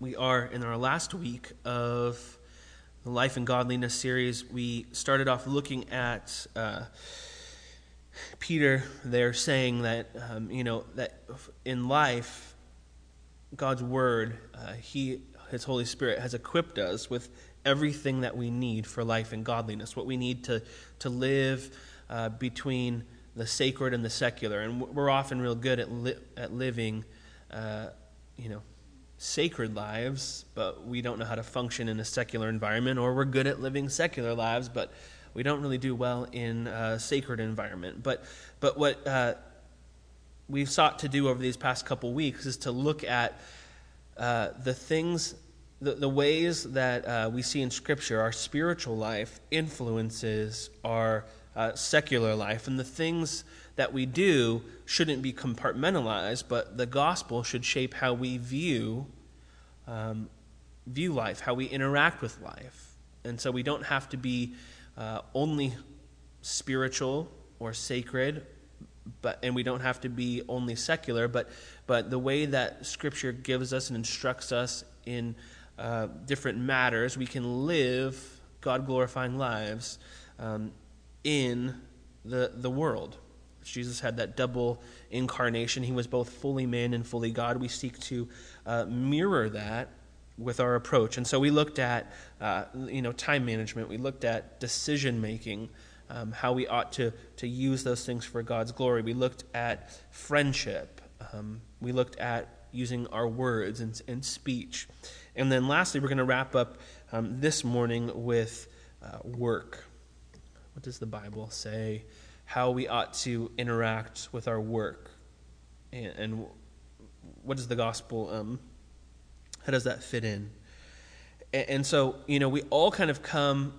we are in our last week of the Life and Godliness series. We started off looking at uh, Peter there saying that, um, you know, that in life, God's Word, uh, He, His Holy Spirit, has equipped us with everything that we need for life and godliness, what we need to, to live uh, between the sacred and the secular. And we're often real good at, li- at living, uh, you know, sacred lives, but we don't know how to function in a secular environment, or we're good at living secular lives, but we don't really do well in a sacred environment. But, but what uh, we've sought to do over these past couple weeks is to look at uh, the things, the, the ways that uh, we see in Scripture our spiritual life influences our uh, secular life, and the things that we do shouldn't be compartmentalized, but the gospel should shape how we view um, view life, how we interact with life. And so we don't have to be uh, only spiritual or sacred, but and we don't have to be only secular, but but the way that Scripture gives us and instructs us in uh, different matters, we can live God glorifying lives um, in the the world. Jesus had that double incarnation. He was both fully man and fully God. We seek to uh, mirror that with our approach. And so we looked at, uh, you know, time management. We looked at decision making, um, how we ought to, to use those things for God's glory. We looked at friendship. Um, we looked at using our words and, and speech. And then lastly, we're going to wrap up um, this morning with uh, work. What does the Bible say? how we ought to interact with our work and, and what does the gospel um, how does that fit in? And, and, so you know we all kind of come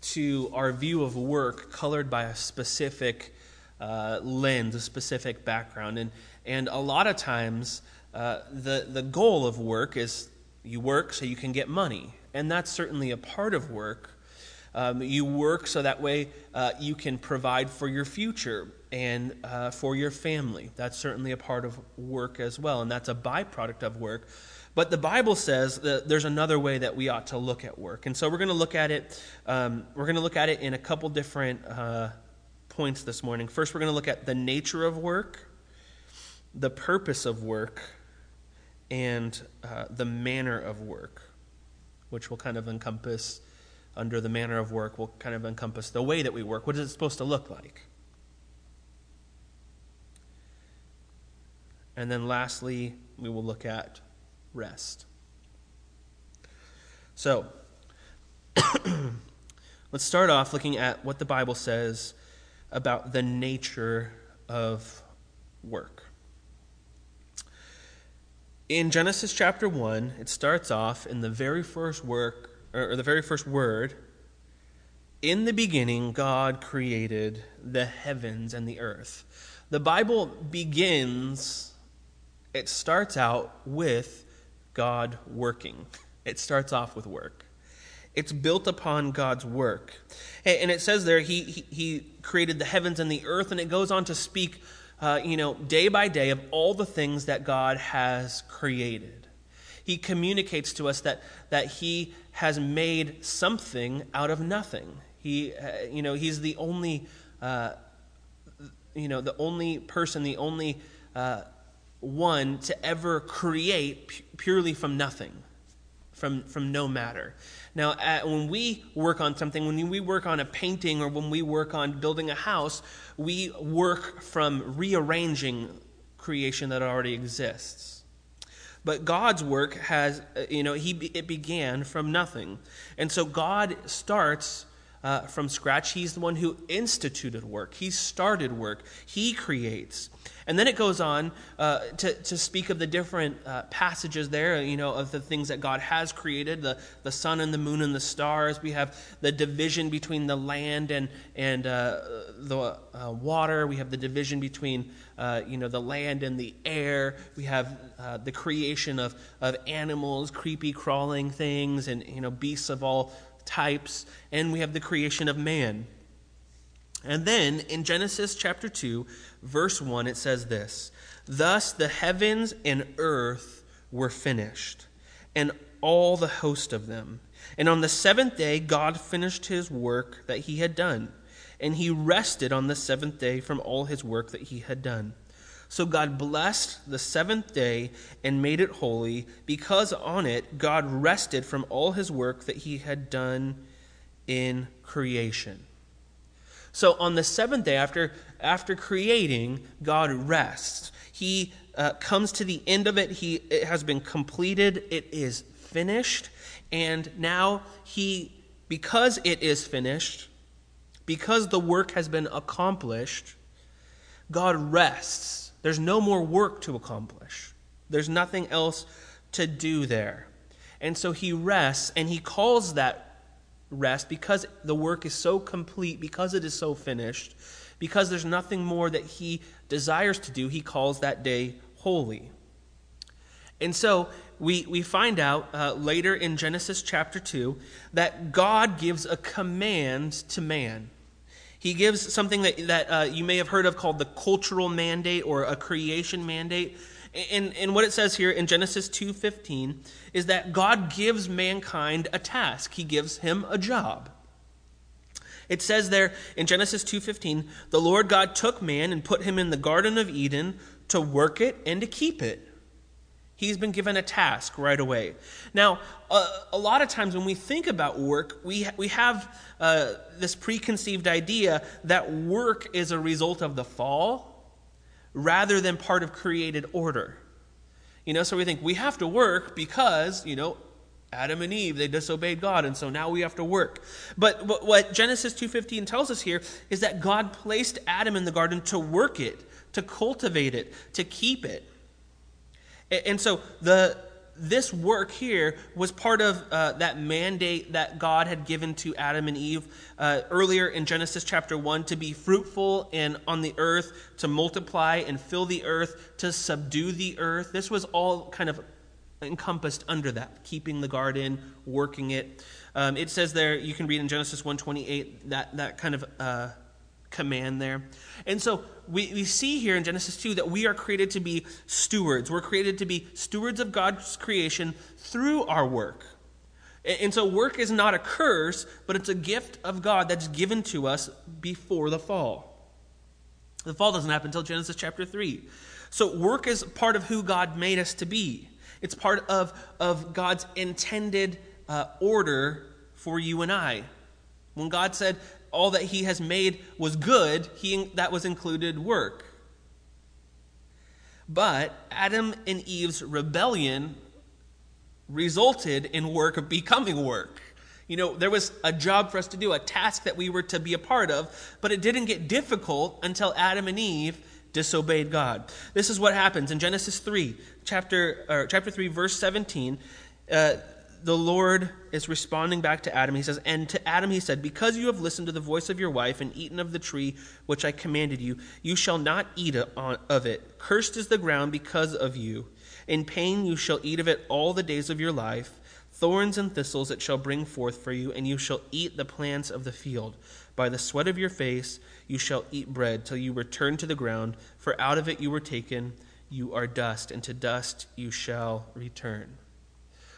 to our view of work colored by a specific uh, lens a specific background. And and a lot of times uh, the the goal of work is you work so you can get money. And that's certainly a part of work um, you work so that way uh, you can provide for your future and uh, for your family. That's certainly a part of work as well, and that's a byproduct of work. But the Bible says that there's another way that we ought to look at work, and so we're going to look at it. Um, we're going to look at it in a couple different uh, points this morning. First, we're going to look at the nature of work, the purpose of work, and uh, the manner of work, which will kind of encompass under the manner of work will kind of encompass the way that we work. What is it supposed to look like? And then lastly, we will look at rest. So, let's start off looking at what the Bible says about the nature of work. In Genesis chapter 1, it starts off in the very first work or the very first word, in the beginning, God created the heavens and the earth. The Bible begins, it starts out with God working. It starts off with work. It's built upon God's work. And it says there, He, he, he created the heavens and the earth, and it goes on to speak, uh, you know, day by day of all the things that God has created. He communicates to us that, that He has made something out of nothing. He, uh, you know, he's the only, uh, you know, the only person, the only uh, one to ever create pu- purely from nothing, from from no matter. Now, at, when we work on something, when we work on a painting or when we work on building a house, we work from rearranging creation that already exists. But God's work has, uh, you know, he, it began from nothing. And so God starts uh, from scratch. He's the one who instituted work, He started work, He creates. And then it goes on uh, to, to speak of the different uh, passages there, you know, of the things that God has created the, the sun and the moon and the stars. We have the division between the land and, and uh, the uh, water. We have the division between, uh, you know, the land and the air. We have uh, the creation of, of animals, creepy crawling things, and, you know, beasts of all types. And we have the creation of man. And then in Genesis chapter 2, verse 1, it says this Thus the heavens and earth were finished, and all the host of them. And on the seventh day, God finished his work that he had done, and he rested on the seventh day from all his work that he had done. So God blessed the seventh day and made it holy, because on it God rested from all his work that he had done in creation. So on the seventh day, after, after creating, God rests. He uh, comes to the end of it. He, it has been completed, it is finished. And now he, because it is finished, because the work has been accomplished, God rests there's no more work to accomplish, there's nothing else to do there. And so he rests, and he calls that rest because the work is so complete, because it is so finished, because there's nothing more that he desires to do, he calls that day holy. And so we, we find out uh, later in Genesis chapter 2 that God gives a command to man. He gives something that, that uh, you may have heard of called the cultural mandate or a creation mandate. And, and what it says here in Genesis 2.15 is that God gives mankind a task. He gives him a job. It says there in Genesis 2:15, "The Lord God took man and put him in the garden of Eden to work it and to keep it." He's been given a task right away. Now, uh, a lot of times when we think about work, we, we have uh, this preconceived idea that work is a result of the fall rather than part of created order. You know, so we think we have to work because, you know, Adam and Eve, they disobeyed God, and so now we have to work. But, but what Genesis 2.15 tells us here is that God placed Adam in the garden to work it, to cultivate it, to keep it. And so the this work here was part of uh, that mandate that God had given to Adam and Eve uh, earlier in Genesis chapter 1 to be fruitful and on the earth, to multiply and fill the earth, to subdue the earth. This was all kind of encompassed under that, keeping the garden, working it. Um, it says there, you can read in Genesis 128 that, that kind of uh, command there. And so we, we see here in Genesis 2 that we are created to be stewards. We're created to be stewards of God's creation through our work. And so work is not a curse, but it's a gift of God that's given to us before the fall. The fall doesn't happen until Genesis chapter 3. So work is part of who God made us to be. It's part of, of God's intended uh, order for you and I. When God said, all that he has made was good, he, that was included work. But Adam and Eve's rebellion resulted in work becoming work. You know, there was a job for us to do, a task that we were to be a part of, but it didn't get difficult until Adam and Eve disobeyed God. This is what happens in Genesis 3, chapter, chapter 3, verse 17. Uh, the Lord is responding back to Adam. He says, And to Adam he said, Because you have listened to the voice of your wife and eaten of the tree which I commanded you, you shall not eat of it. Cursed is the ground because of you. In pain you shall eat of it all the days of your life. Thorns and thistles it shall bring forth for you, and you shall eat the plants of the field. By the sweat of your face you shall eat bread till you return to the ground, for out of it you were taken. You are dust, and to dust you shall return.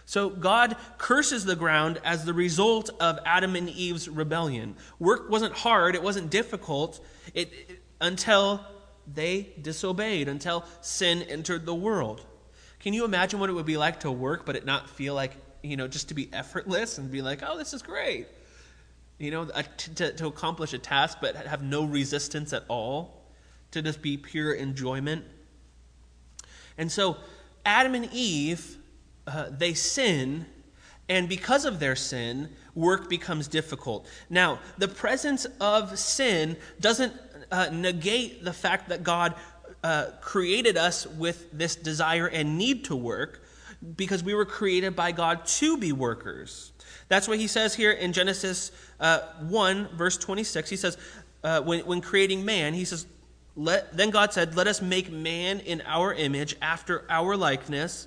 So God curses the ground as the result of Adam and Eve's rebellion. Work wasn't hard, it wasn't difficult it, it, until they disobeyed, until sin entered the world. Can you imagine what it would be like to work but it not feel like, you know, just to be effortless and be like, oh, this is great? You know, to, to accomplish a task but have no resistance at all, to just be pure enjoyment. And so Adam and Eve uh, they sin, and because of their sin, work becomes difficult. Now, the presence of sin doesn't uh, negate the fact that God uh, created us with this desire and need to work, because we were created by God to be workers. That's what he says here in Genesis uh, 1, verse 26. He says, uh, when, when creating man, he says, let, Then God said, Let us make man in our image, after our likeness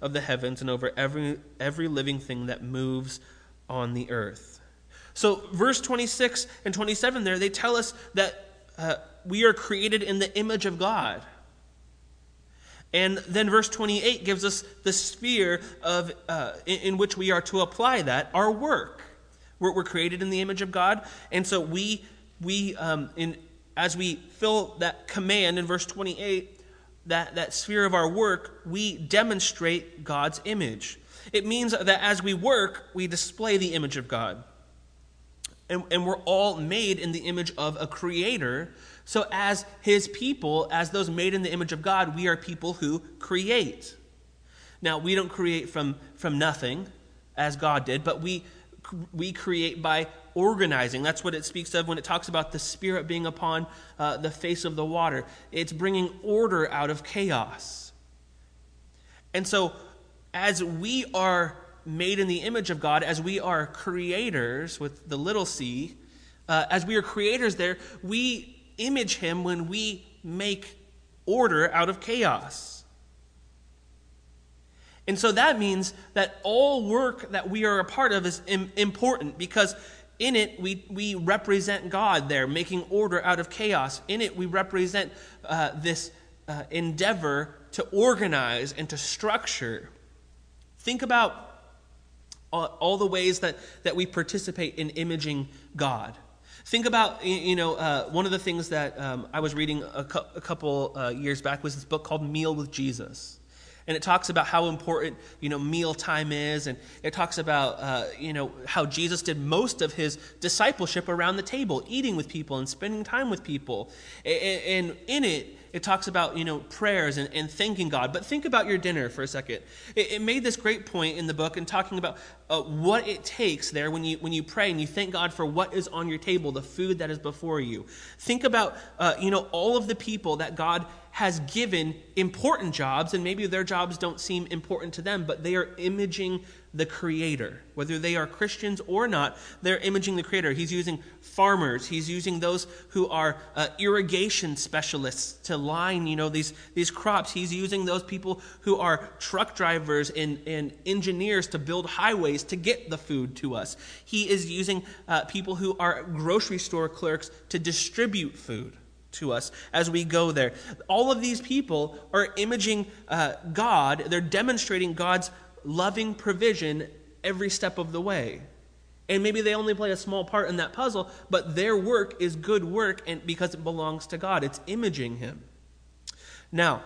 of the heavens and over every, every living thing that moves on the earth. So, verse 26 and 27 there, they tell us that uh, we are created in the image of God. And then verse 28 gives us the sphere of, uh, in, in, which we are to apply that, our work. We're, we're, created in the image of God. And so we, we um, in, as we fill that command in verse 28, that, that sphere of our work, we demonstrate God's image. It means that as we work, we display the image of God. And, and we're all made in the image of a creator so, as his people, as those made in the image of God, we are people who create. Now, we don't create from, from nothing, as God did, but we, we create by organizing. That's what it speaks of when it talks about the Spirit being upon uh, the face of the water. It's bringing order out of chaos. And so, as we are made in the image of God, as we are creators with the little c, uh, as we are creators there, we image him when we make order out of chaos. And so that means that all work that we are a part of is important because in it we, we represent God there, making order out of chaos. In it we represent uh, this uh, endeavor to organize and to structure. Think about all, all the ways that, that we participate in imaging God. Think about, you know, uh, one of the things that um, I was reading a, cu- a couple uh, years back was this book called Meal with Jesus. And it talks about how important, you know, mealtime is. And it talks about, uh, you know, how Jesus did most of his discipleship around the table, eating with people and spending time with people. And in it, it talks about, you know, prayers and, and thanking God. But think about your dinner for a second. It, it made this great point in the book in talking about uh, what it takes there when you, when you pray and you thank God for what is on your table, the food that is before you. Think about, uh, you know, all of the people that God has given important jobs, and maybe their jobs don't seem important to them, but they are imaging the Creator. Whether they are Christians or not, they're imaging the Creator. He's using farmers. He's using those who are uh, irrigation specialists to line, you know, these, these crops. He's using those people who are truck drivers and, and engineers to build highways to get the food to us. He is using uh, people who are grocery store clerks to distribute food to us as we go there. All of these people are imaging uh, God, they're demonstrating God's loving provision every step of the way. And maybe they only play a small part in that puzzle, but their work is good work and because it belongs to God. It's imaging him. Now,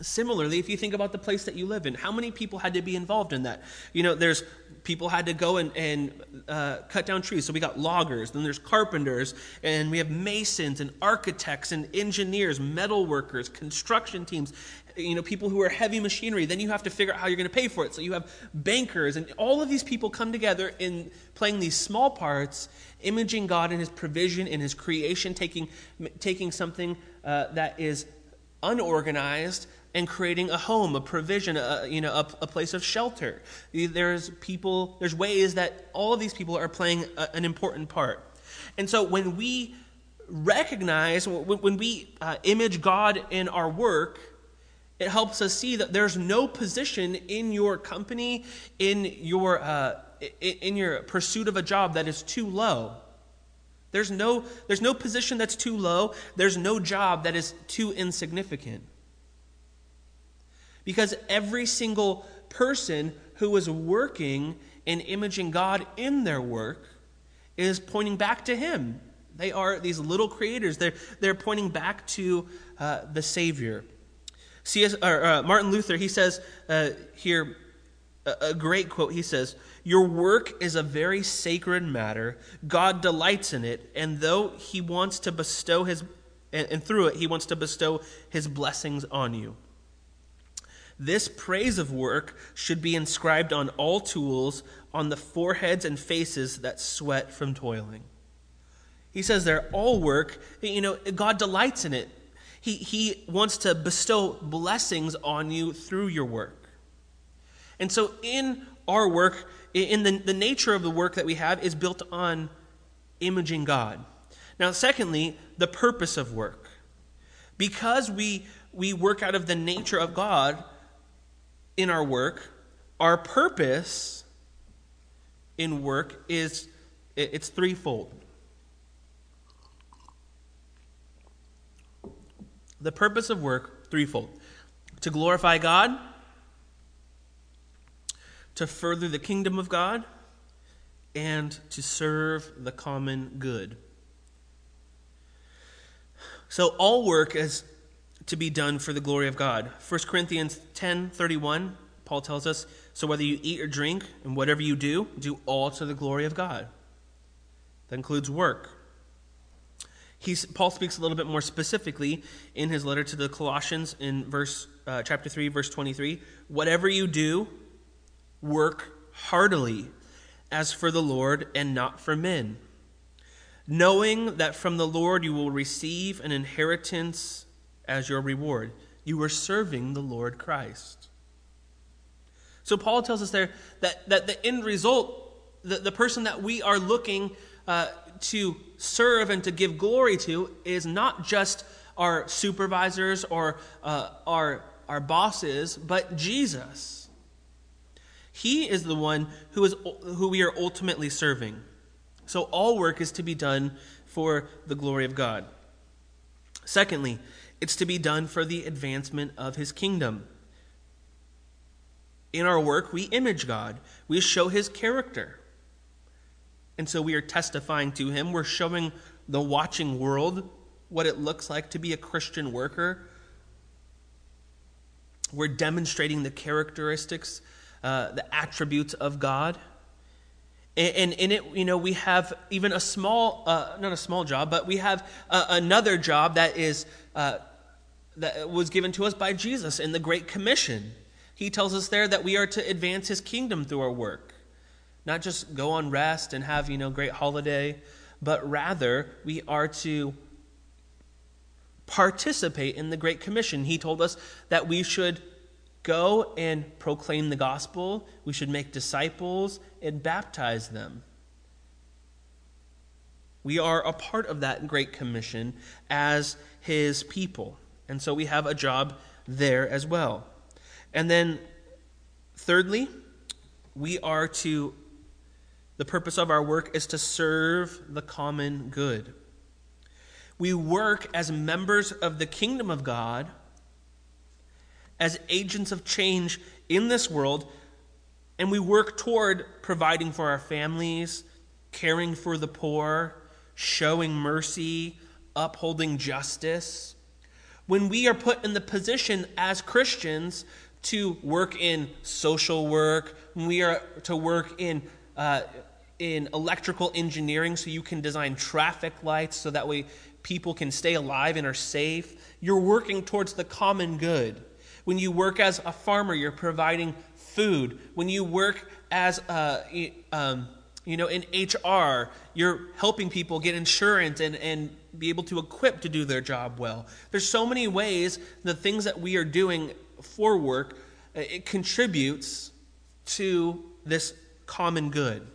similarly, if you think about the place that you live in, how many people had to be involved in that? You know, there's people had to go and, and uh, cut down trees. So we got loggers, then there's carpenters, and we have masons and architects and engineers, metal workers, construction teams, you know, people who are heavy machinery. Then you have to figure out how you're going to pay for it. So you have bankers, and all of these people come together in playing these small parts, imaging God in His provision, in His creation, taking, taking something uh, that is unorganized and creating a home, a provision, a, you know, a, a, place of shelter. There's people, there's ways that all of these people are playing a, an important part. And so when we recognize, when, when we uh, image God in our work, it helps us see that there's no position in your company, in your, uh, in your pursuit of a job that is too low. There's no, there's no position that's too low. There's no job that is too insignificant. Because every single person who is working and imaging God in their work is pointing back to Him. They are these little creators. They're, they're pointing back to uh, the Savior. C.S. Or, uh, Martin Luther, he says uh, here a, great quote. He says, Your work is a very sacred matter. God delights in it, and though He wants to bestow His, and, and through it, He wants to bestow His blessings on you. This praise of work should be inscribed on all tools, on the foreheads and faces that sweat from toiling. He says there, all work, you know, God delights in it. He, he wants to bestow blessings on you through your work. And so, in our work, in the, the nature of the work that we have, is built on imaging God. Now, secondly, the purpose of work. Because we, we work out of the nature of God in our work, our purpose in work is it's threefold. The purpose of work, threefold to glorify God, to further the kingdom of God, and to serve the common good. So all work is to be done for the glory of God. 1 Corinthians 10:31 Paul tells us, so whether you eat or drink and whatever you do, do all to the glory of God. That includes work. He's, Paul speaks a little bit more specifically in his letter to the Colossians in verse uh, chapter 3 verse 23, whatever you do, work heartily as for the Lord and not for men, knowing that from the Lord you will receive an inheritance as your reward. You are serving the Lord Christ. So Paul tells us there that, that the end result, the, the person that we are looking uh, to serve and to give glory to, is not just our supervisors or uh, our, our bosses, but Jesus. He is the one who, is, who we are ultimately serving. So all work is to be done for the glory of God. Secondly, it's to be done for the advancement of his kingdom. In our work, we image God, we show his character. And so we are testifying to him. We're showing the watching world what it looks like to be a Christian worker. We're demonstrating the characteristics, uh, the attributes of God. And in it, you know, we have even a small, uh, not a small job, but we have uh, another job that is uh, that was given to us by Jesus in the Great Commission. He tells us there that we are to advance his kingdom through our work. Not just go on rest and have, you know, great holiday, but rather we are to participate in the Great Commission. He told us that we should go and proclaim the gospel, we should make disciples and baptize them. We are a part of that Great Commission as his people. And so we have a job there as well. And then, thirdly, we are to, the purpose of our work is to serve the common good. We work as members of the kingdom of God, as agents of change in this world, and we work toward providing for our families, caring for the poor, showing mercy, upholding justice. When we are put in the position as Christians to work in social work, when we are to work in uh, in electrical engineering so you can design traffic lights so that way people can stay alive and are safe. You're working towards the common good. When you work as a farmer, you're providing food. When you work as a, um, you know in HR, you're helping people get insurance and, and be able to equip to do their job well. There's so many ways the things that we are doing for work, uh, it contributes to this common good.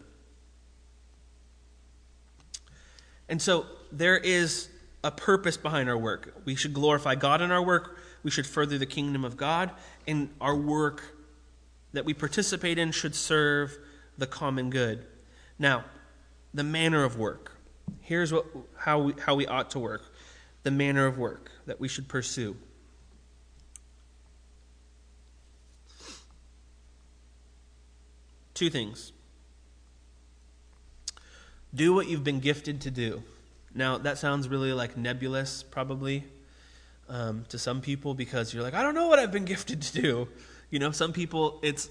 And so there is a purpose behind our work. We should glorify God in our work. We should further the kingdom of God. And our work that we participate in should serve the common good. Now, the manner of work. Here's what, how, we, how we ought to work the manner of work that we should pursue. Two things. Do what you've been gifted to do. Now, that sounds really like nebulous, probably, um, to some people because you're like, I don't know what I've been gifted to do. You know, some people, it's,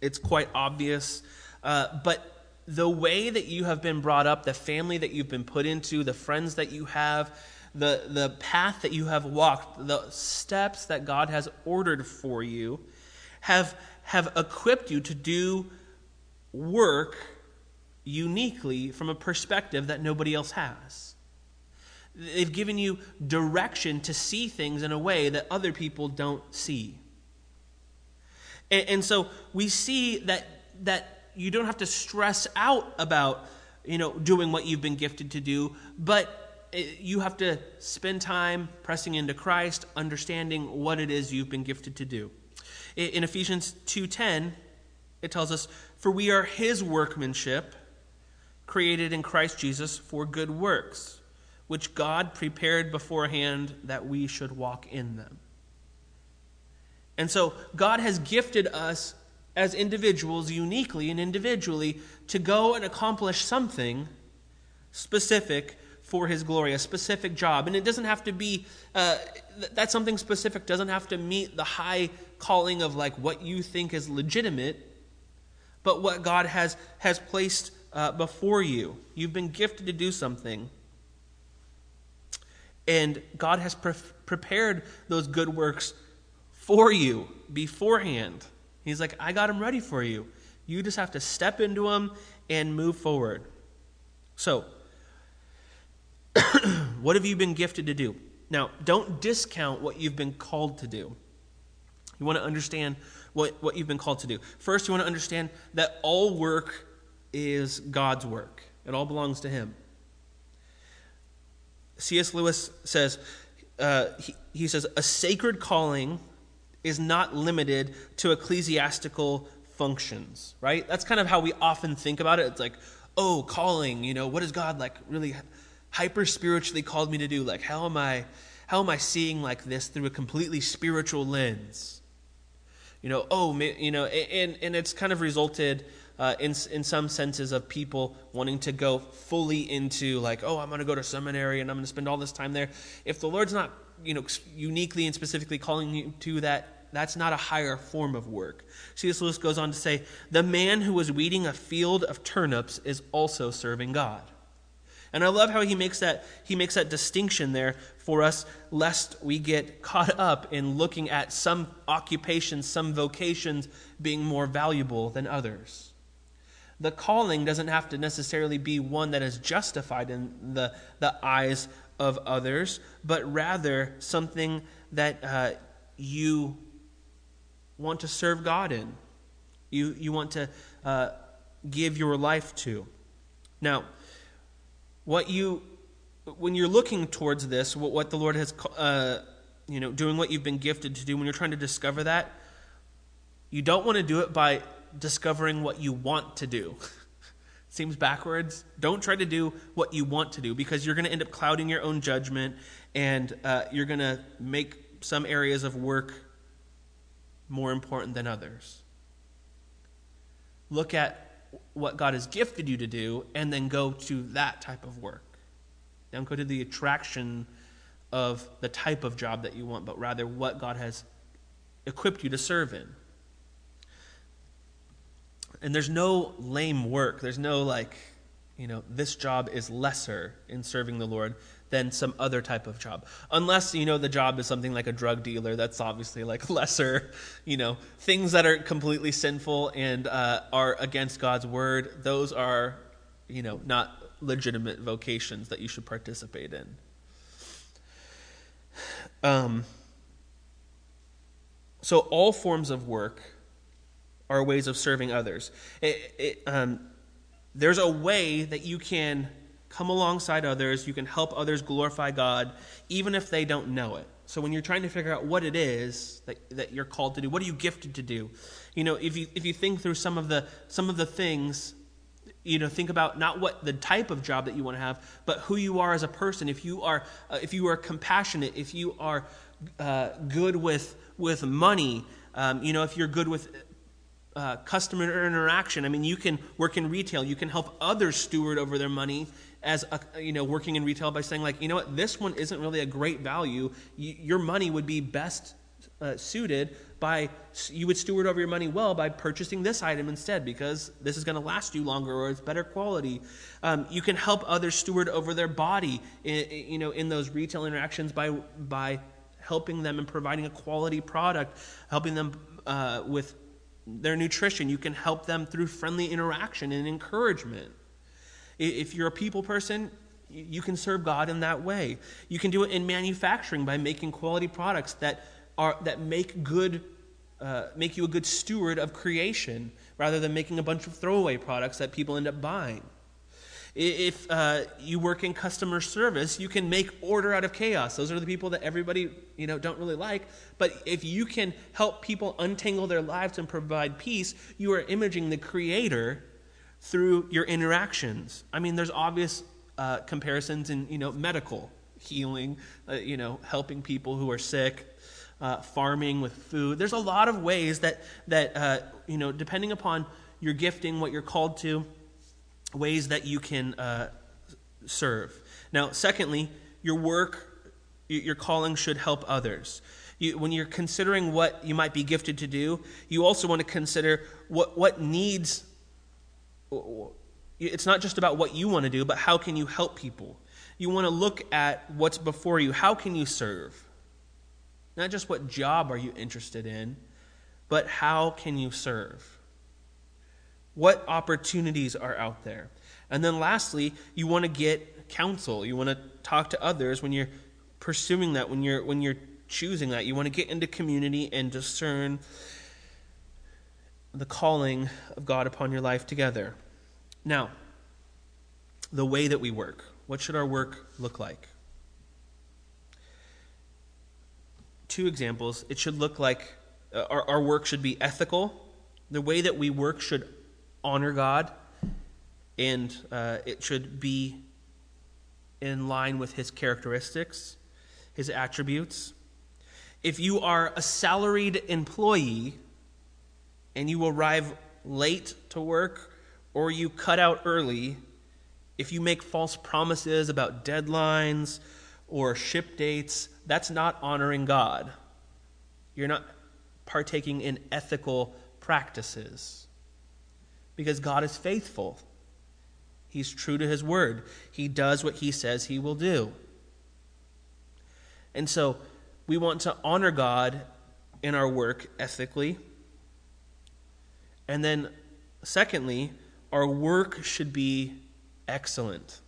it's quite obvious. Uh, but the way that you have been brought up, the family that you've been put into, the friends that you have, the, the path that you have walked, the steps that God has ordered for you, have, have equipped you to do work uniquely from a perspective that nobody else has. They've given you direction to see things in a way that other people don't see. And, and so we see that, that you don't have to stress out about you know, doing what you've been gifted to do, but eh, you have to spend time pressing into Christ, understanding what it is you've been gifted to do. In Ephesians 2:10, it tells us, "For we are his workmanship, created in Christ Jesus for good works, which God prepared beforehand that we should walk in them." And so God has gifted us as individuals, uniquely and individually, to go and accomplish something specific for his glory, a specific job. And it doesn't have to be, uh, that something specific doesn't have to meet the high calling of like what you think is legitimate, but what God has, has placed uh, before you. You've been gifted to do something. And God has pre- prepared those good works for you beforehand. He's like, I got them ready for you. You just have to step into them and move forward. So, what have you been gifted to do? Now, don't discount what you've been called to do. You want to understand what, what you've been called to do. First, you want to understand that all work is God's work, it all belongs to Him. C.S. Lewis says, uh, he, he says, a sacred calling is not limited to ecclesiastical functions, right? That's kind of how we often think about it. It's like, oh, calling, you know, what is God like really hyper spiritually called me to do? Like, how am I how am I seeing like this through a completely spiritual lens? You know, oh, you know, and and it's kind of resulted uh, in in some senses of people wanting to go fully into like, oh, I'm going to go to seminary and I'm going to spend all this time there. If the Lord's not you know, uniquely and specifically calling you to that, that's not a higher form of work. C.S. Lewis goes on to say, the man who was weeding a field of turnips is also serving God. And I love how he makes that he makes that distinction there for us, lest we get caught up in looking at some occupations, some vocations being more valuable than others. The calling doesn't have to necessarily be one that is justified in the, the eyes of others, but rather something that uh, you want to serve God in. You, you want to uh, give your life to. Now, what you, when you're looking towards this, what, what the Lord has, uh, you know, doing what you've been gifted to do, when you're trying to discover that, you don't want to do it by discovering what you want to do. Seems backwards. Don't try to do what you want to do because you're going to end up clouding your own judgment and uh, you're going to make some areas of work more important than others. Look at what God has gifted you to do and then go to that type of work. Don't go to the attraction of the type of job that you want, but rather what God has equipped you to serve in. And there's no lame work. There's no like, you know, this job is lesser in serving the Lord than some other type of job. Unless, you know, the job is something like a drug dealer, that's obviously like lesser, you know, things that are completely sinful and uh, are against God's word, those are, you know, not legitimate vocations that you should participate in. Um, so, all forms of work are ways of serving others. It, it, um, there's a way that you can come alongside others, you can help others glorify God, even if they don't know it. So when you're trying to figure out what it is that, that you're called to do, what are you gifted to do? You know, if you if you think through some of the some of the things, you know, think about not what the type of job that you want to have, but who you are as a person. If you are uh, if you are compassionate, if you are uh, good with with money, um, you know, if you're good with uh, customer interaction. I mean, you can work in retail. You can help others steward over their money as a, you know working in retail by saying like, you know what, this one isn't really a great value. You, your money would be best uh, suited by you would steward over your money well by purchasing this item instead because this is going to last you longer or it's better quality. Um, you can help others steward over their body, in, you know, in those retail interactions by by helping them and providing a quality product, helping them uh, with their nutrition. You can help them through friendly interaction and encouragement. If you're a people person, you can serve God in that way. You can do it in manufacturing by making quality products that are that make good uh, make you a good steward of creation rather than making a bunch of throwaway products that people end up buying. If uh, you work in customer service, you can make order out of chaos. Those are the people that everybody you know don't really like. But if you can help people untangle their lives and provide peace, you are imaging the Creator through your interactions. I mean, there's obvious uh, comparisons in you know medical healing, uh, you know helping people who are sick, uh, farming with food. There's a lot of ways that that uh, you know depending upon your gifting, what you're called to, ways that you can uh, serve. Now, secondly, your work, your calling should help others. You, when you're considering what you might be gifted to do, you also want to consider what, what needs it's not just about what you want to do, but how can you help people? You want to look at what's before you. How can you serve? Not just what job are you interested in, but how can you serve? What opportunities are out there? And then lastly, you want to get counsel. You want to talk to others when you're pursuing that, when you're when you're choosing that. You want to get into community and discern the calling of God upon your life together. Now, the way that we work. What should our work look like? Two examples. It should look like uh, our, our work should be ethical. The way that we work should honor God, and uh, it should be in line with His characteristics, His attributes. If you are a salaried employee and you arrive late to work or you cut out early, if you make false promises about deadlines or ship dates, that's not honoring God. You're not partaking in ethical practices. Because God is faithful. He's true to his word. He does what he says he will do. And so we want to honor God in our work ethically. And then, secondly, our work should be excellent.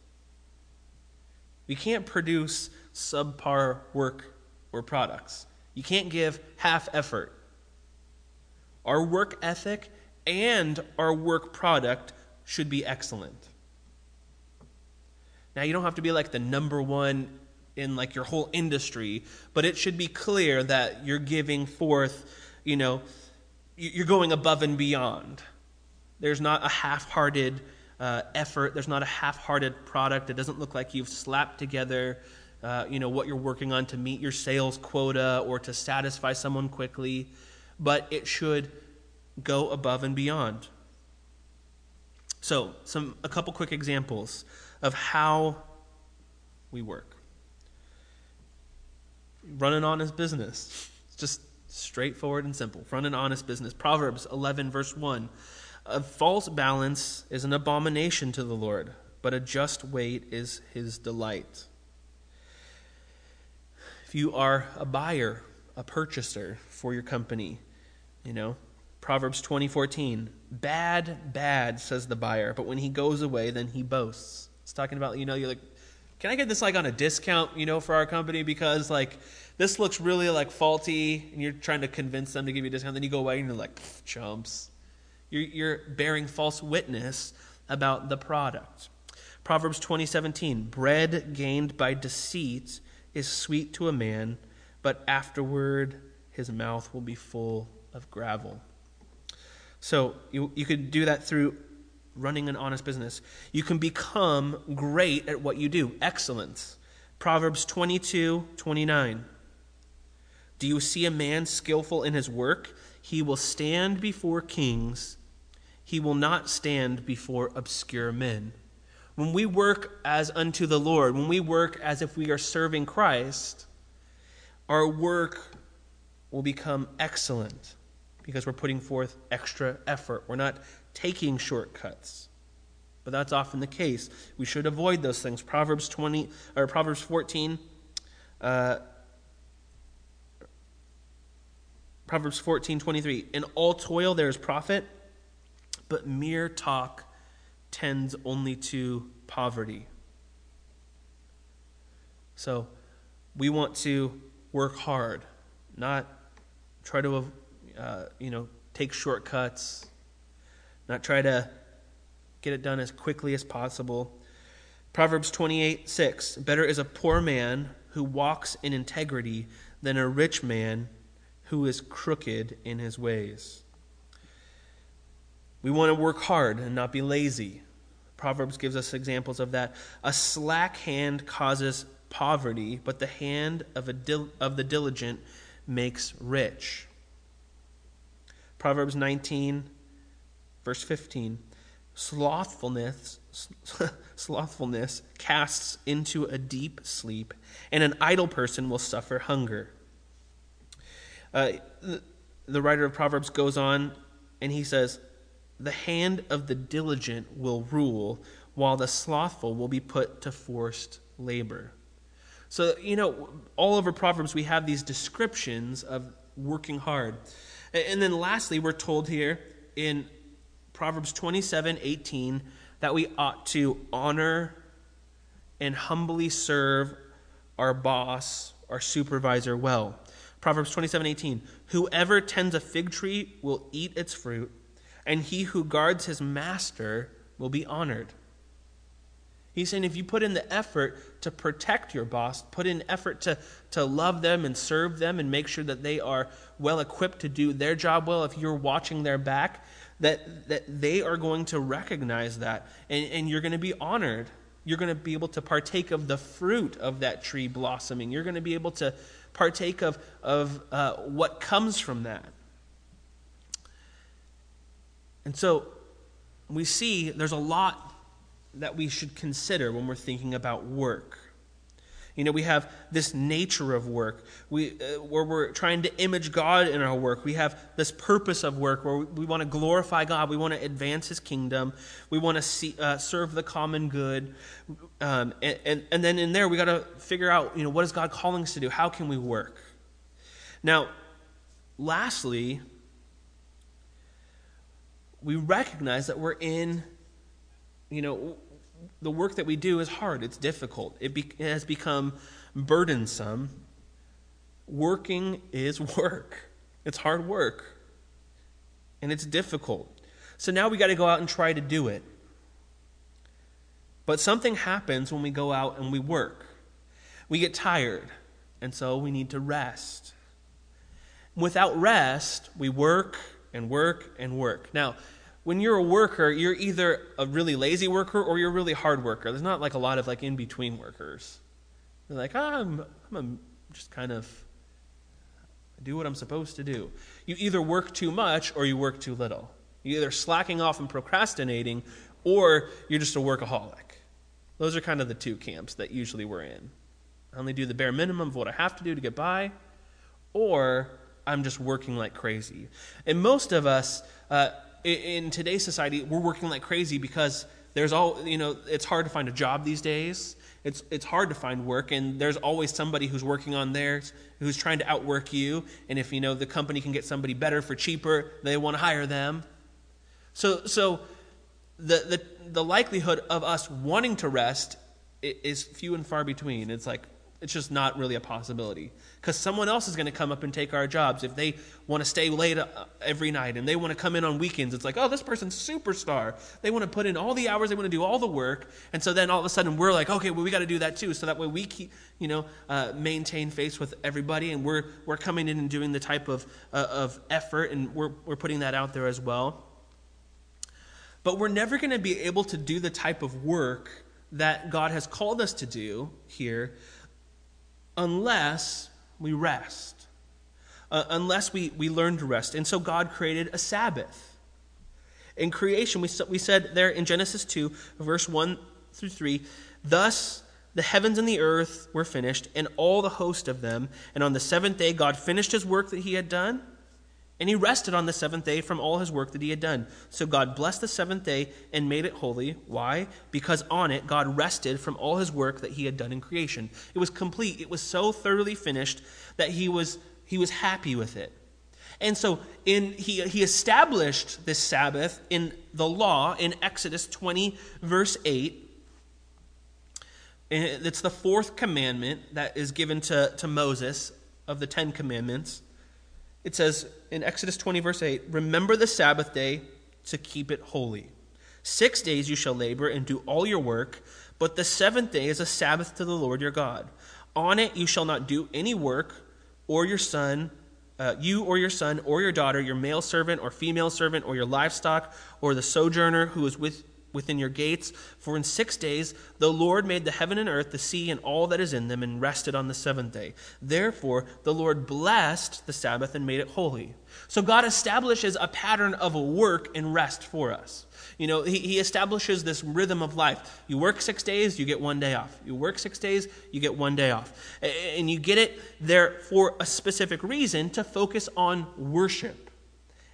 We can't produce subpar work or products. You can't give half effort. Our work ethic and our work product should be excellent. Now, you don't have to be like the number one in like your whole industry, but it should be clear that you're giving forth, you know, you're going above and beyond. There's not a half hearted uh, effort, there's not a half hearted product. It doesn't look like you've slapped together. Uh, you know what you're working on to meet your sales quota or to satisfy someone quickly, but it should go above and beyond. So, some a couple quick examples of how we work. Run an honest business. It's just straightforward and simple. Run an honest business. Proverbs 11 verse 1 a false balance is an abomination to the Lord, but a just weight is his delight. If you are a buyer, a purchaser for your company, you know, Proverbs 20:14, bad, bad, says the buyer, but when he goes away, then he boasts. It's talking about, you know, you're like, can I get this like on a discount, you know, for our company because like this looks really like faulty and you're trying to convince them to give you a discount, then you go away and you're like, chumps. You're, you're bearing false witness about the product. Proverbs 20:17 Bread gained by deceit is sweet to a man, but afterward his mouth will be full of gravel. So you, you could do that through running an honest business. You can become great at what you do, excellence. Proverbs 22 29. Do you see a man skillful in his work? He will stand before kings he will not stand before obscure men. When we work as unto the Lord, when we work as if we are serving Christ, our work will become excellent because we're putting forth extra effort. We're not taking shortcuts. But that's often the case. We should avoid those things. Proverbs 20 or Proverbs 14 uh, Proverbs 14, 23. In all toil there is profit, but mere talk tends only to poverty. So we want to work hard, not try to, uh, you know, take shortcuts, not try to get it done as quickly as possible. Proverbs 28 6 Better is a poor man who walks in integrity than a rich man who is crooked in his ways. We want to work hard and not be lazy. Proverbs gives us examples of that. A slack hand causes poverty, but the hand of, a dil- of the diligent makes rich. Proverbs 19, verse 15. Slothfulness, slothfulness casts into a deep sleep, and an idle person will suffer hunger. Uh, the, the writer of Proverbs goes on and he says, The hand of the diligent will rule, while the slothful will be put to forced labor. So, you know, all over Proverbs, we have these descriptions of working hard. And then lastly, we're told here in Proverbs 27 18 that we ought to honor and humbly serve our boss, our supervisor well. Proverbs 27 18. Whoever tends a fig tree will eat its fruit, and he who guards his master will be honored. He's saying if you put in the effort to protect your boss, put in effort to, to love them and serve them and make sure that they are well equipped to do their job well, if you're watching their back, that, that they are going to recognize that and, and you're going to be honored. You're going to be able to partake of the fruit of that tree blossoming. You're going to be able to partake of, of uh, what comes from that. And so we see there's a lot that we should consider when we're thinking about work. You know, we have this nature of work we, uh, where we're trying to image God in our work. We have this purpose of work where we, we want to glorify God. We want to advance His kingdom. We want to uh, serve the common good. Um, and, and, and then in there, we got to figure out, you know, what is God calling us to do? How can we work? Now, lastly, we recognize that we're in you know, the work that we do is hard, it's difficult, it, be, it has become burdensome. Working is work, it's hard work, and it's difficult. So now we got to go out and try to do it. But something happens when we go out and we work. We get tired, and so we need to rest. Without rest, we work and work and work. Now, when you're a worker, you're either a really lazy worker or you're a really hard worker. There's not like a lot of like in between workers. They're like, oh, I'm, I'm just kind of do what I'm supposed to do. You either work too much or you work too little. You're either slacking off and procrastinating or you're just a workaholic. Those are kind of the two camps that usually we're in. I only do the bare minimum of what I have to do to get by, or I'm just working like crazy. And most of us, uh, in today's society, we're working like crazy because there's all you know. It's hard to find a job these days. It's it's hard to find work, and there's always somebody who's working on theirs who's trying to outwork you. And if you know the company can get somebody better for cheaper, they want to hire them. So so the the the likelihood of us wanting to rest is few and far between. It's like it's just not really a possibility. Because someone else is going to come up and take our jobs. If they want to stay late uh, every night and they want to come in on weekends, it's like, oh, this person's superstar. They want to put in all the hours, they want to do all the work. And so then all of a sudden we're like, okay, well, we got to do that too. So that way we keep, you know, uh, maintain face with everybody. And we're, we're coming in and doing the type of, uh, of effort and we're, we're putting that out there as well. But we're never going to be able to do the type of work that God has called us to do here unless we rest, uh, unless we, we learn to rest. And so God created a Sabbath. In creation, we, we said there in Genesis 2, verse 1 through 3, thus the heavens and the earth were finished, and all the host of them. And on the seventh day, God finished his work that he had done and he rested on the seventh day from all his work that he had done. So God blessed the seventh day and made it holy. Why? Because on it God rested from all his work that he had done in creation. It was complete. It was so thoroughly finished that he was, he was happy with it. And so in, he, he established this Sabbath in the law in Exodus 20, verse 8. And it's the fourth commandment that is given to, to Moses of the Ten Commandments. It says in Exodus 20, verse 8 Remember the Sabbath day to keep it holy. Six days you shall labor and do all your work, but the seventh day is a Sabbath to the Lord your God. On it you shall not do any work, or your son, uh, you or your son or your daughter, your male servant or female servant, or your livestock, or the sojourner who is with within your gates. For in six days the Lord made the heaven and earth, the sea, and all that is in them, and rested on the seventh day. Therefore the Lord blessed the Sabbath and made it holy. So God establishes a pattern of work and rest for us. You know, he, he establishes this rhythm of life. You work six days, you get one day off. You work six days, you get one day off. And you get it there for a specific reason to focus on worship.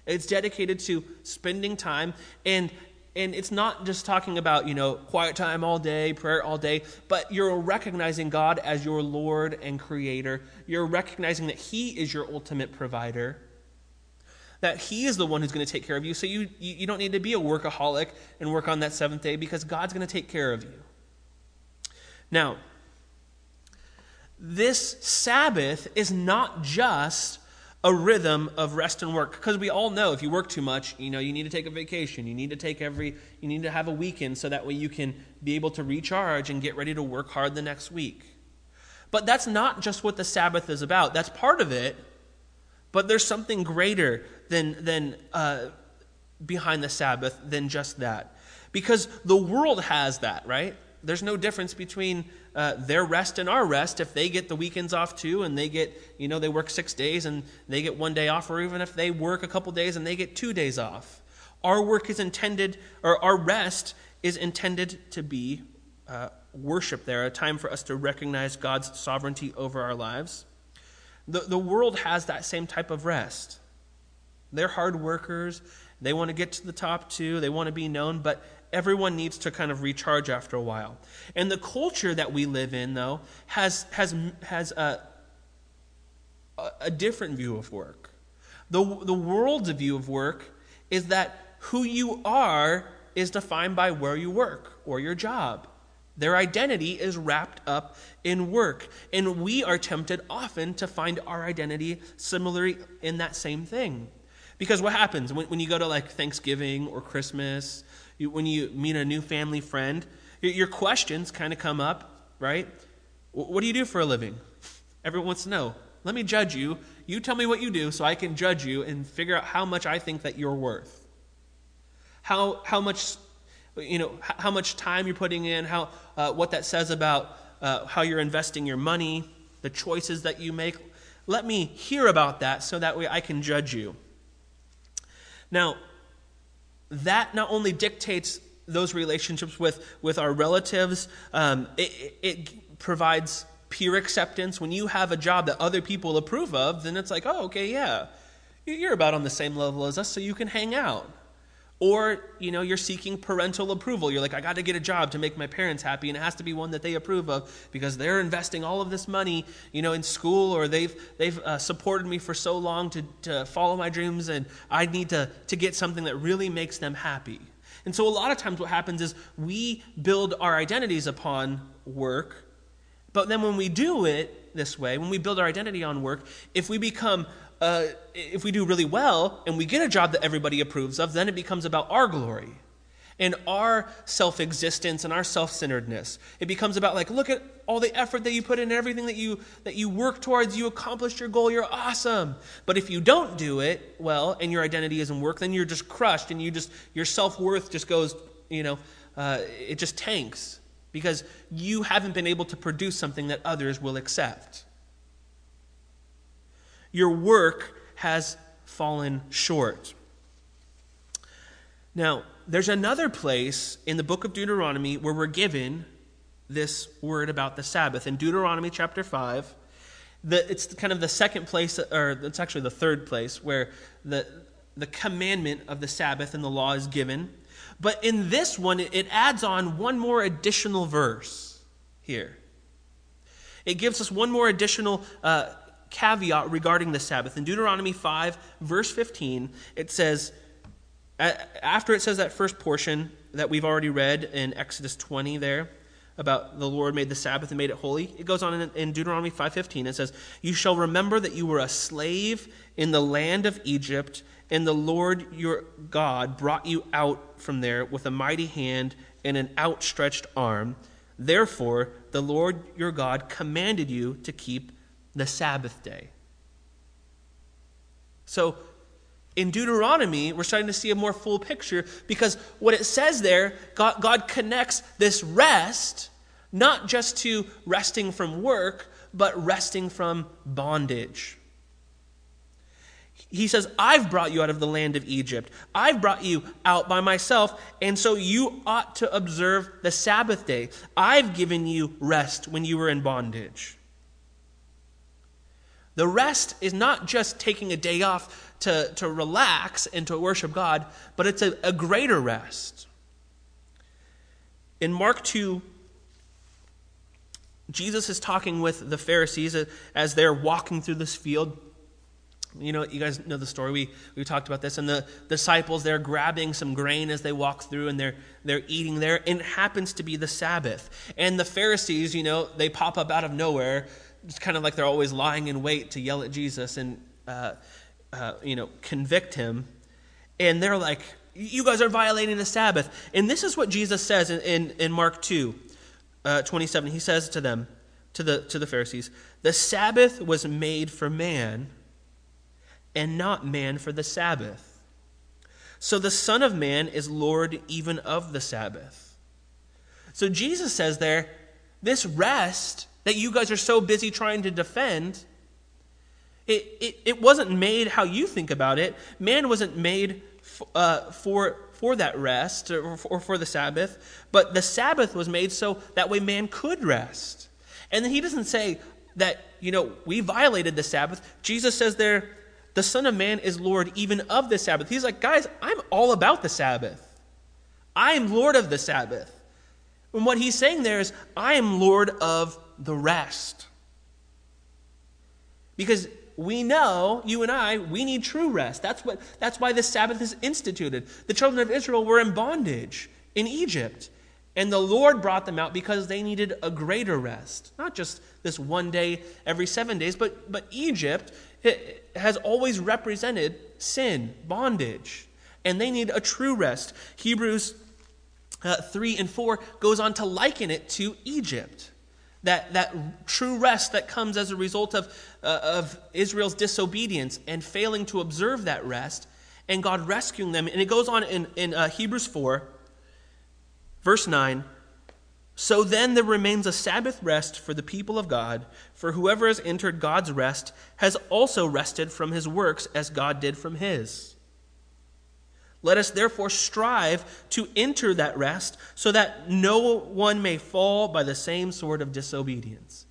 It's dedicated to spending time and and it's not just talking about, you know, quiet time all day, prayer all day, but you're recognizing God as your Lord and Creator. You're recognizing that He is your ultimate provider, that He is the one who's going to take care of you. So you, you, don't need to be a workaholic and work on that seventh day because God's going to take care of you. Now, this Sabbath is not just a rhythm of rest and work. Because we all know if you work too much you know you need to take a vacation. You need to take every you need to have a weekend so that way you can be able to recharge and get ready to work hard the next week. But that's not just what the sabbath is about. That's part of it but there's something greater than than uh, behind the sabbath than just that. Because the world has that right? There's no difference between uh, their rest and our rest if they get the weekends off too and they get you know they work six days and they get one day off or even if they work a couple days and they get two days off. Our work is intended or our rest is intended to be uh, worship there a time for us to recognize god's sovereignty over our lives. The, the world has that same type of rest. They're hard workers. They want to get to the top too. They want to be known but everyone needs to kind of recharge after a while. And the culture that we live in, though, has, has, has a, a different view of work. The, the world's view of work is that who you are is defined by where you work or your job. Their identity is wrapped up in work. And we are tempted often to find our identity similarly in that same thing. Because what happens when, when you go to like Thanksgiving or Christmas when you meet a new family friend, your questions kind of come up, right? What do you do for a living? Everyone wants to know. Let me judge you. You tell me what you do so I can judge you and figure out how much I think that you're worth. How, how much you know how much time you're putting in how uh, what that says about uh, how you're investing your money the choices that you make let me hear about that so that way i can judge you now that not only dictates those relationships with, with our relatives, um, it, it provides peer acceptance. When you have a job that other people approve of, then it's like, oh, okay, yeah, you're about on the same level as us, so you can hang out. Or, you know, you're seeking parental approval. You're like, I got to get a job to make my parents happy, and it has to be one that they approve of because they're investing all of this money, you know, in school, or they've they've uh, supported me for so long to to follow my dreams, and I need to to get something that really makes them happy. And so, a lot of times, what happens is we build our identities upon work, but then when we do it this way, when we build our identity on work, if we become uh, if we do really well and we get a job that everybody approves of, then it becomes about our glory and our self existence and our self centeredness. It becomes about, like, look at all the effort that you put in, everything that you, that you work towards, you accomplished your goal, you're awesome. But if you don't do it well and your identity isn't work, then you're just crushed and you just, your self worth just goes, you know, uh, it just tanks because you haven't been able to produce something that others will accept. Your work has fallen short. Now, there's another place in the book of Deuteronomy where we're given this word about the Sabbath. In Deuteronomy chapter 5, the, it's kind of the second place, or it's actually the third place, where the, the commandment of the Sabbath and the law is given. But in this one, it adds on one more additional verse here. It gives us one more additional uh, caveat regarding the Sabbath. In Deuteronomy 5, verse 15, it says, after it says that first portion that we've already read in Exodus 20 there, about the Lord made the Sabbath and made it holy. It goes on in, Deuteronomy 5:15. It says, "You shall remember that you were a slave in the land of Egypt, and the Lord your God brought you out from there with a mighty hand and an outstretched arm. Therefore, the Lord your God commanded you to keep the Sabbath day." So, in Deuteronomy, we're starting to see a more full picture because what it says there, God, God, connects this rest not just to resting from work, but resting from bondage. He says, I've brought you out of the land of Egypt. I've brought you out by myself, and so you ought to observe the Sabbath day. I've given you rest when you were in bondage. The rest is not just taking a day off to, to relax and to worship God, but it's a, a greater rest. In Mark 2, Jesus is talking with the Pharisees as they're walking through this field. You know, you guys know the story. We, we talked about this. And the disciples, they're grabbing some grain as they walk through and they're, they're eating there. And it happens to be the Sabbath. And the Pharisees, you know, they pop up out of nowhere it's kind of like they're always lying in wait to yell at Jesus and, uh, uh, you know, convict him. And they're like, you guys are violating the Sabbath. And this is what Jesus says in, in, in Mark 2, uh, 27. He says to them, to the, to the Pharisees, the Sabbath was made for man and not man for the Sabbath. So the Son of Man is Lord even of the Sabbath. So Jesus says there, this rest that you guys are so busy trying to defend, it, it, it wasn't made how you think about it. Man wasn't made f- uh, for, for that rest or, or for the Sabbath, but the Sabbath was made so that way man could rest. And then he doesn't say that, you know, we violated the Sabbath. Jesus says there, the Son of Man is Lord even of the Sabbath. He's like, guys, I'm all about the Sabbath. I am Lord of the Sabbath. And what he's saying there is, I am Lord of the rest. Because we know, you and I, we need true rest. That's, what, that's why the Sabbath is instituted. The children of Israel were in bondage in Egypt. And the Lord brought them out because they needed a greater rest. Not just this one day every seven days, but, but Egypt has always represented sin, bondage. And they need a true rest. Hebrews uh, 3 and 4 goes on to liken it to Egypt that, that true rest that comes as a result of, uh, of Israel's disobedience and failing to observe that rest, and God rescuing them. And it goes on in, in uh, Hebrews 4, verse 9. So then there remains a Sabbath rest for the people of God, for whoever has entered God's rest has also rested from his works as God did from his. Let us therefore strive to enter that rest so that no one may fall by the same sort of disobedience.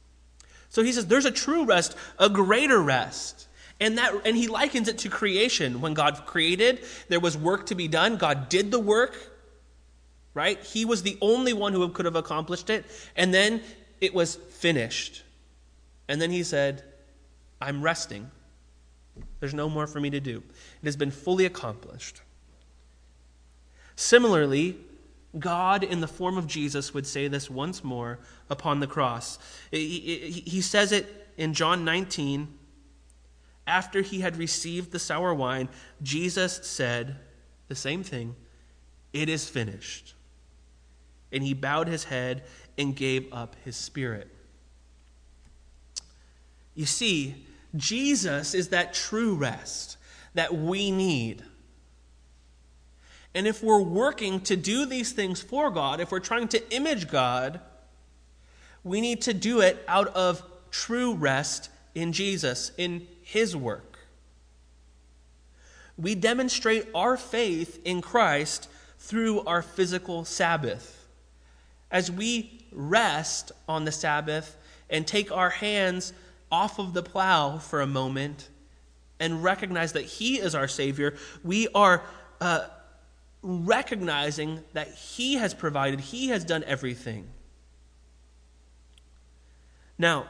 So he says there's a true rest, a greater rest. And that and he likens it to creation. When God created, there was work to be done. God did the work. Right? He was the only one who could have accomplished it. And then it was finished. And then he said, I'm resting. There's no more for me to do. It has been fully accomplished. Similarly, God, in the form of Jesus, would say this once more upon the cross. He says it in John 19. After he had received the sour wine, Jesus said the same thing It is finished. And he bowed his head and gave up his spirit. You see, Jesus is that true rest that we need. And if we're working to do these things for God, if we're trying to image God, we need to do it out of true rest in Jesus, in His work. We demonstrate our faith in Christ through our physical Sabbath. As we rest on the Sabbath and take our hands off of the plow for a moment and recognize that He is our Savior, we are uh, recognizing that He has provided, He has done everything. Now,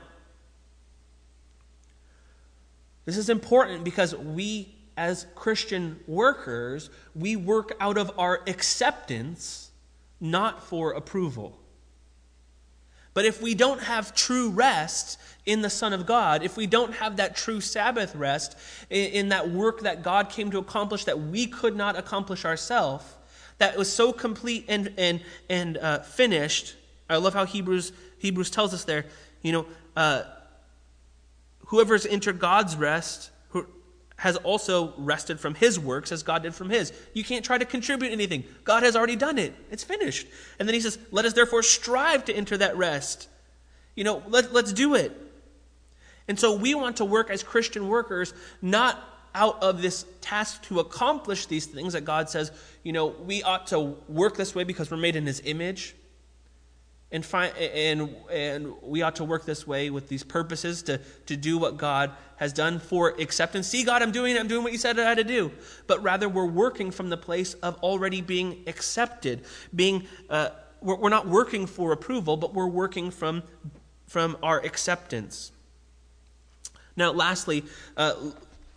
this is important because we, as Christian workers, we work out of our acceptance, not for approval. But if we don't have true rest in the Son of God, if we don't have that true Sabbath rest in, in that work that God came to accomplish that we could not accomplish ourselves, that was so complete and, and, and uh, finished, I love how Hebrews, Hebrews tells us there, you know, uh, whoever's entered God's rest has also rested from his works as God did from his. You can't try to contribute anything. God has already done it. It's finished. And then he says, Let us therefore strive to enter that rest. You know, let, let's do it. And so we want to work as Christian workers, not out of this task to accomplish these things that God says, you know, we ought to work this way because we're made in his image and, and, and we ought to work this way with these purposes to, to do what God has done for acceptance. See, God, I'm doing it. I'm doing what you said I had to do. But rather, we're working from the place of already being accepted. Being, uh, we're, we're not working for approval, but we're working from, from our acceptance. Now, lastly, uh,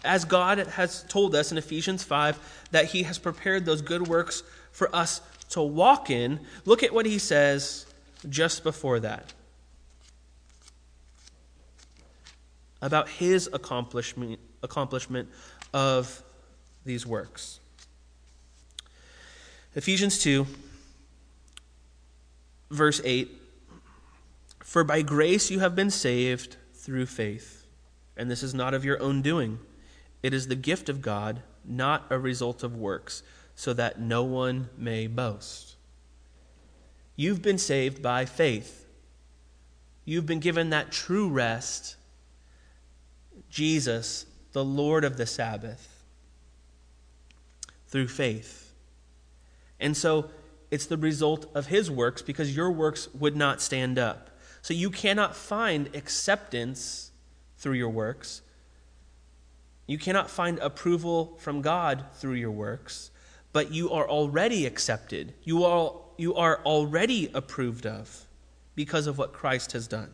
as God has told us in Ephesians 5 that He has prepared those good works for us to walk in, look at what He says just before that about his accomplishment, accomplishment of these works. Ephesians 2, verse 8 For by grace you have been saved through faith, and this is not of your own doing. It is the gift of God, not a result of works, so that no one may boast. You've been saved by faith. You've been given that true rest. Jesus, the Lord of the Sabbath, through faith. And so it's the result of his works because your works would not stand up. So you cannot find acceptance through your works. You cannot find approval from God through your works, but you are already accepted. You are you are already approved of because of what Christ has done.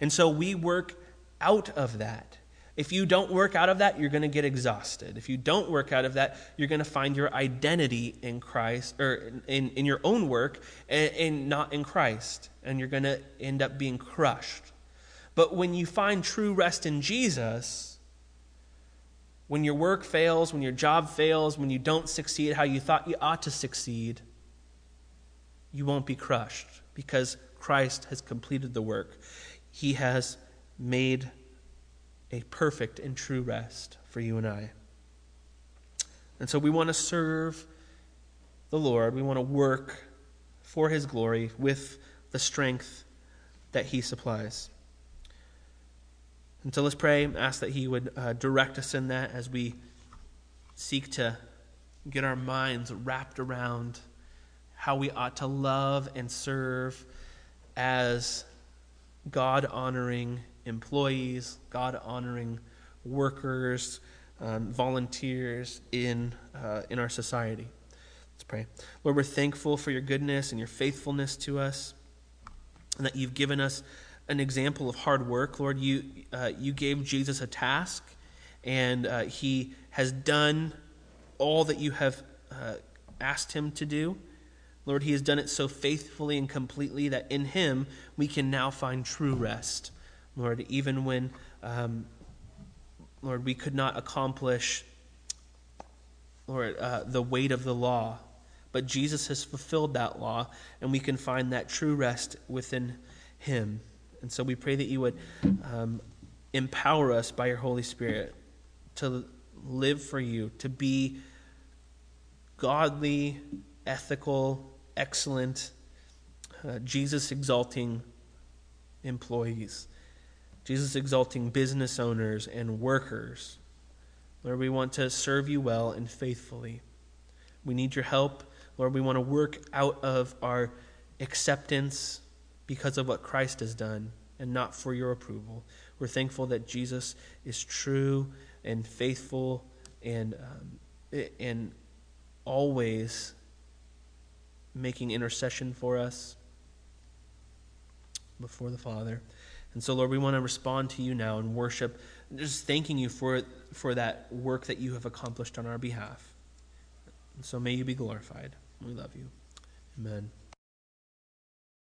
And so we work out of that. If you don't work out of that, you're going to get exhausted. If you don't work out of that, you're going to find your identity in Christ or in, in your own work and, and not in Christ. And you're going to end up being crushed. But when you find true rest in Jesus, when your work fails, when your job fails, when you don't succeed how you thought you ought to succeed, you won't be crushed because Christ has completed the work. He has made a perfect and true rest for you and I. And so we want to serve the Lord. We want to work for His glory with the strength that He supplies. And so let's pray, ask that He would uh, direct us in that as we seek to get our minds wrapped around how we ought to love and serve as God honoring employees, God honoring workers, um, volunteers in, uh, in our society. Let's pray. Lord, we're thankful for your goodness and your faithfulness to us, and that you've given us an example of hard work. Lord, you, uh, you gave Jesus a task, and uh, he has done all that you have uh, asked him to do. Lord, He has done it so faithfully and completely that in Him we can now find true rest. Lord, even when, um, Lord, we could not accomplish, Lord, uh, the weight of the law, but Jesus has fulfilled that law, and we can find that true rest within Him. And so we pray that you would um, empower us by your Holy Spirit to live for you, to be godly, ethical, excellent, uh, Jesus exalting employees, Jesus exalting business owners and workers. Lord, we want to serve you well and faithfully. We need your help. Lord, we want to work out of our acceptance because of what Christ has done and not for your approval. We're thankful that Jesus is true and faithful and, um, and always making intercession for us before the Father. And so, Lord, we want to respond to you now and worship, just thanking you for, for that work that you have accomplished on our behalf. And so may you be glorified. We love you. Amen.